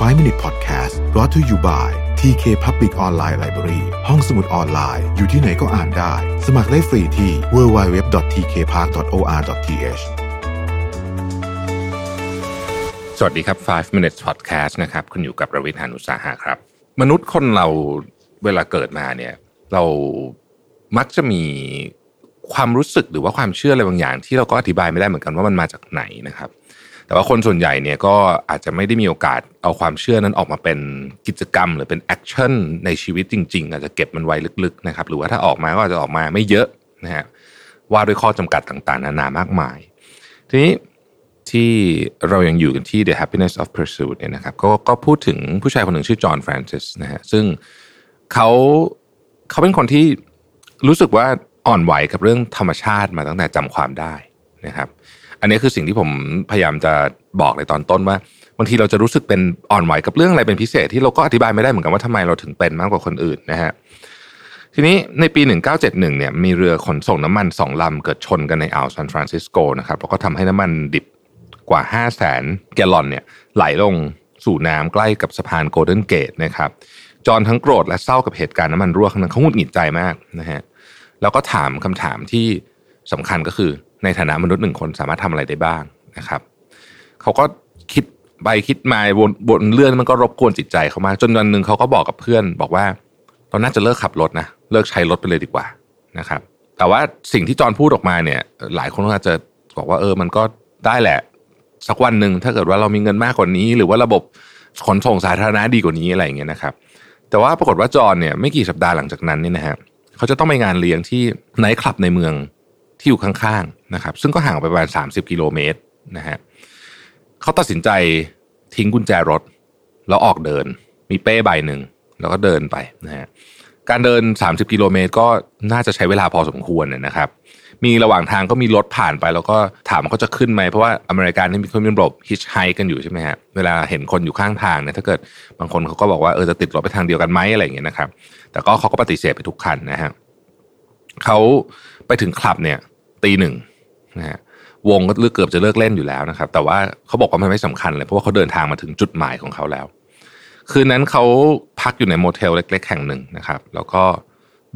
5 Minute Podcast brought to you by TK Public Online Library ห้องสมุดออนไลน์ อยู่ที่ไหนก็อ่านได้ สมัครได้ฟรีที่ www.tkpark.or.th สวัสดีครับ 5 minutes podcast นะครับ คุณอยู่กับประวิทยานุสาหะครับ มนุษย์คนเราเวลาเกิดมาเนี่ย เรามักจะมีความรู้สึกหรือว่าความเชื่ออะไรบางอย่าง ที่เราก็อธิบายไม่ได้เหมือนกันว่ามันมาจากไหนนะครับ แต่ว่าคนส่วนใหญ่เนี่ยก็อาจจะไม่ได้มีโอกาสเอาความเชื่อนั้นออกมาเป็นกิจกรรม หรือเป็น action ในชีวิตจริง ๆ อาจจะเก็บมันไว้ลึกๆนะครับหรือว่าถ้าออกมาก็อาจจะออกมาไม่เยอะนะฮะว่าด้วยข้อจำกัดต่างๆ นานามากมาย ทีนี้ที่เรายังอยู่กันที่ The Happiness of Pursuit เนี่ยนะครับก็ก็พูดถึงผู้ชายคนหนึ่งชื่อจอห์นฟรานซิสนะฮะซึ่งเขาเขาเป็นคนที่รู้สึกว่าอ่อนไหวกับเรื่องธรรมชาติมาตั้งแต่จำความได้นะครับ อันนี้คือสิ่งที่ผมพยายามจะบอกในตอนต้นว่าบางทีเราจะรู้สึกเป็นอ่อนไหวกับเรื่องอะไรเป็นพิเศษที่เราก็อธิบายไม่ได้เหมือนกันว่าทำไมเราถึงเป็นมากกว่าคนอื่นนะฮะทีนี้ในปี 1971เนี่ยมีเรือขนส่งน้ำมันสองลำเกิดชนกันในอ่าวซานฟรานซิสโกนะครับแล้วก็ทำให้น้ำมันดิบกว่า 5 0 0แสนแกลลอนเนี่ยไหลลงสู่น้ำใกล้กับสะพานโกลเด้นเกตนะครับจอห์นทั้งโกรธและเศร้ากับเหตุการณ์น้ำมันรั่วครั้งนั้นเขาหงุดหงิดใจมากนะฮะแล้วก็ถามคำถามที่สำคัญก็คือ ในฐานะมนุษย์หนึ่งคนสามารถทำอะไรได้บ้างนะครับเขาก็คิดไปคิดมาบนบนเรื่องมันก็รบกวนจิตใจเขามากจนวันหนึ่งเขาก็บอกกับเพื่อน บอกว่าเราน่าจะเลิกขับรถนะเลิกใช้รถไปเลยดีกว่านะครับ แต่ว่าสิ่งที่จอห์นพูดออกมาเนี่ย หลายคนก็อาจจะบอกว่าเออมันก็ได้แหละสักวันหนึ่งถ้าเกิดว่าเรามีเงินมากกว่านี้ หรือว่าระบบขนส่งสาธารณะดีกว่านี้อะไรอย่างเงี้ยนะครับ แต่ว่าปรากฏว่าจอห์นเนี่ยไม่กี่สัปดาห์หลังจากนั้นเนี่ยนะฮะเขาจะต้องไปงานเลี้ยงที่ไนท์คลับในเมือง ที่อยู่ข้างๆนะครับ ซึ่งก็ห่างไปประมาณ 30 กิโลเมตรนะฮะเขาตัดสินใจทิ้งกุญแจรถ แล้วออกเดิน มีเป้ใบหนึ่ง แล้วก็เดินไปนะฮะการเดิน 30 กิโลเมตรก็น่าจะใช้เวลาพอสมควรนะครับ มีระหว่างทางก็มีรถผ่านไป แล้วก็ถามเขาจะขึ้นไหมเพราะว่าอเมริกันนี่มีคนมีระบบฮิชไฮกันอยู่ใช่ไหมฮะเวลาเห็นคนอยู่ข้างทางเนี่ยถ้าเกิดบางคนเขาก็บอกว่าเออจะติดรถไปทางเดียวกันไหมอะไรอย่างเงี้ยนะครับ แต่ก็เขาก็ปฏิเสธไปทุกคันนะฮะเขาไปถึงคลับเนี่ย ตีหนึ่งนะฮะวงก็เลือกือบจะเลิกเล่นอยู่แล้วนะครับ แต่ว่าเขาบอกว่ามันไม่สำคัญเลยเพราะว่าเขาเดินทางมาถึงจุดหมายของเขาแล้ว คืนนั้นเขาพักอยู่ในโมเทลเล็ก ๆ แห่งหนึ่งนะครับ แล้วก็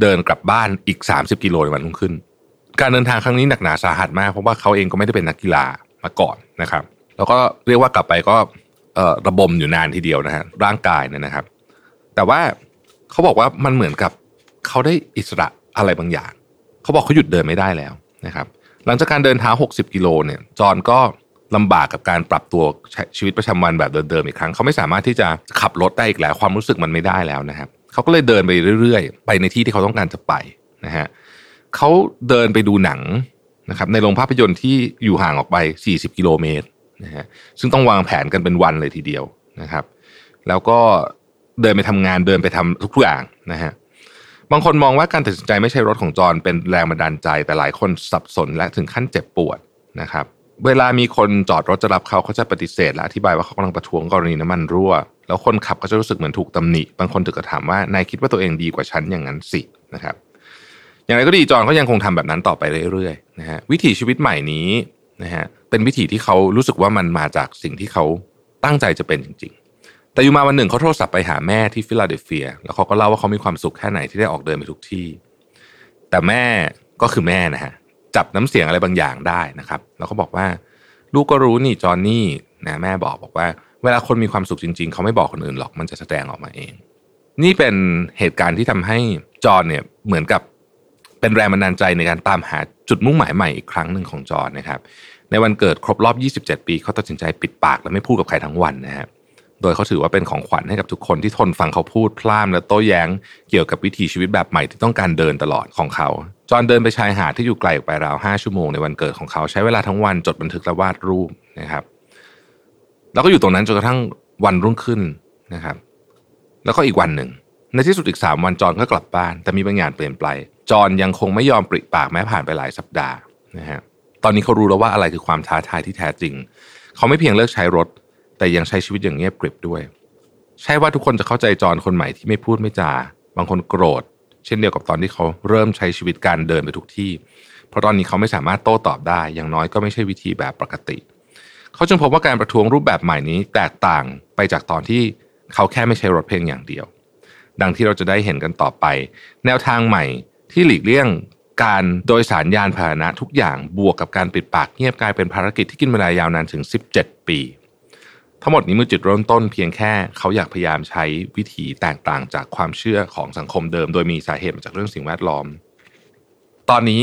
เดินกลับบ้านอีก 30 กิโลในวันรุ่งขึ้น การเดินทางครั้งนี้หนักหนาสาหัสมากเพราะว่าเขาเองก็ไม่ได้เป็นนักกีฬามาก่อนนะครับ แล้วก็เรียกว่ากลับไปก็ระบมอยู่นานทีเดียวนะฮะร่างกายเนี่ยนะครับ แต่ว่าเขาบอกว่ามันเหมือนกับเขาได้อิสระอะไรบางอย่าง เขาบอกเขาหยุดเดินไม่ได้แล้ว นะครับหลังจากการเดินเท้า 60 กิโลเนี่ยจอห์นก็ลำบากกับการปรับตัวชีวิตประจำวันแบบเดิมๆอีกครั้ง เขาไม่สามารถที่จะขับรถได้อีกแล้ว ความรู้สึกมันไม่ได้แล้วนะครับเขาก็เลยเดินไปเรื่อยๆ ไปในที่ที่เขาต้องการจะไปนะฮะเขาเดินไปดูหนังนะครับในโรงภาพยนตร์ที่อยู่ห่างออกไป 40 กิโลเมตรนะฮะซึ่งต้องวางแผนกันเป็นวันเลยทีเดียวนะครับ แล้วก็เดินไปทำงานเดินไปทำทุกอย่างนะฮะ บางคนมองว่าการตัดสินใจไม่ใช่รถของจอห์นเป็นแรงบันดาลใจ แต่หลายคนสับสนและถึงขั้นเจ็บปวดนะครับเวลามีคนจอดรถจะรับเขาเขาจะปฏิเสธและอธิบายว่าเขากำลังประท้วงกรณีน้ำมันรั่ว แล้วคนขับก็จะรู้สึกเหมือนถูกตำหนิ บางคนถึงกับถามว่านายคิดว่าตัวเองดีกว่าฉันอย่างนั้นสินะครับ อย่างไรก็ดีจอห์นก็ยังคงทำแบบนั้นต่อไปเรื่อยๆนะฮะวิถีชีวิตใหม่นี้นะฮะเป็นวิถีที่เขารู้สึกว่ามันมาจากสิ่งที่เขาตั้งใจจะเป็นจริง แต่อยู่มาวันหนึ่งเขาโทรศัพท์ไปหาแม่ที่ฟิลาเดลเฟีย แล้วเขาก็เล่าว่าเขามีความสุขแค่ไหนที่ได้ออกเดินไปทุกที่ แต่แม่ก็คือแม่นะฮะจับน้ำเสียงอะไรบางอย่างได้นะครับ แล้วก็บอกว่า ลูกก็รู้นี่จอนนี่นะแม่บอกบอกว่า เวลาคนมีความสุขจริง ๆ เขาไม่บอกคนอื่นหรอกมันจะแสดงออกมาเอง นี่เป็นเหตุการณ์ที่ทำให้จอนเนี่ยเหมือนกับเป็นแรงบันดาลใจในการตามหาจุดมุ่งหมายใหม่อีกครั้งหนึ่งของจอนนะครับ ในวันเกิดครบรอบ 27 ปีเขาตัดสินใจปิดปากและไม่พูดกับใครทั้งวันนะครับ โดยเขาถือว่าเป็นของขวัญให้กับทุกคนที่ทนฟังเขาพูดพล่ามและโต้แย้งเกี่ยวกับวิถีชีวิตแบบใหม่ที่ต้องการเดินตลอดของเขา จอห์นเดินไปชายหาดที่อยู่ไกลออกไปราว5ชั่วโมงในวันเกิดของเขาใช้เวลาทั้งวันจดบันทึกและวาดรูปนะครับ แล้วก็อยู่ตรงนั้นจนกระทั่งวันรุ่งขึ้นนะครับ แล้วก็อีกวันหนึ่งในที่สุดอีกสามวันจอห์นก็กลับบ้าน แต่มีบางอย่างเปลี่ยนไปจอห์นยังคงไม่ยอมปริปากแม้ผ่านไปหลายสัปดาห์นะฮะตอนนี้เขารู้แล้วว่าอะไรคือความท้าทายที่แท้จริง เขาไม่เพียงเลิกใช้รถ แต่ยังใช้ชีวิตอย่างเงียบกริบด้วย ใช่ว่าทุกคนจะเข้าใจจอนคนใหม่ที่ไม่พูดไม่จา บางคนโกรธ เช่นเดียวกับตอนที่เขาเริ่มใช้ชีวิตการเดินไปทุกที่ เพราะตอนนี้เขาไม่สามารถโต้ตอบได้ อย่างน้อยก็ไม่ใช่วิธีแบบปกติ เขาจึงพบว่าการประท้วงรูปแบบใหม่นี้แตกต่างไปจากตอนที่เขาแค่ไม่ใช้รถเพลงอย่างเดียว ดังที่เราจะได้เห็นกันต่อไป แนวทางใหม่ที่หลีกเลี่ยงการโดยสารยานพาหนะทุกอย่างบวกกับการปิดปากเงียบกลายเป็นภารกิจที่กินเวลายาวนานถึง 17 ปี ทั้งหมดนี้มือจุดเริ่มต้นเพียงแค่เขาอยากพยายามใช้วิธีแตกต่างจากความเชื่อของสังคมเดิม โดยมีสาเหตุมาจากเรื่องสิ่งแวดล้อม ตอนนี้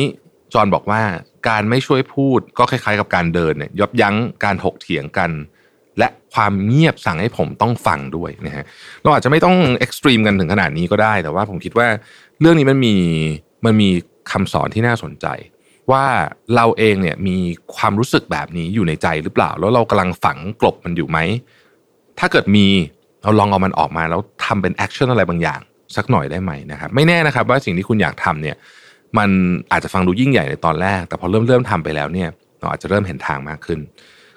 จอห์นบอกว่าการไม่ช่วยพูดก็คล้ายๆ กับการเดินเนี่ยยับยั้งการถกเถียงกัน และความเงียบสั่งให้ผมต้องฟังด้วยนะฮะเราอาจจะไม่ต้องเอ็กซ์ตรีมกันถึงขนาดนี้ก็ได้ แต่ว่าผมคิดว่าเรื่องนี้มันมีมันมีคำสอนที่น่าสนใจ ว่าเราเองเนี่ยมีความรู้สึกแบบนี้อยู่ในใจหรือเปล่า แล้วเรากำลังฝังกลบมันอยู่ไหม ถ้าเกิดมีเราลองเอามันออกมาแล้วทำเป็น action อะไรบางอย่าง สักหน่อยได้ไหมนะครับ ไม่แน่นะครับ ว่าสิ่งที่คุณอยากทำเนี่ย มันอาจจะฟังดูยิ่งใหญ่ในตอนแรก แต่พอเริ่มเริ่มทำไปแล้วเนี่ย เราอาจจะเริ่มเห็นทางมากขึ้น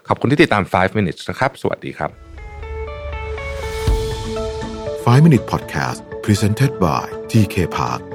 ขอบคุณที่ติดตาม 5 minutes นะครับ สวัสดีครับ 5 Minute Podcast Presented by TK Park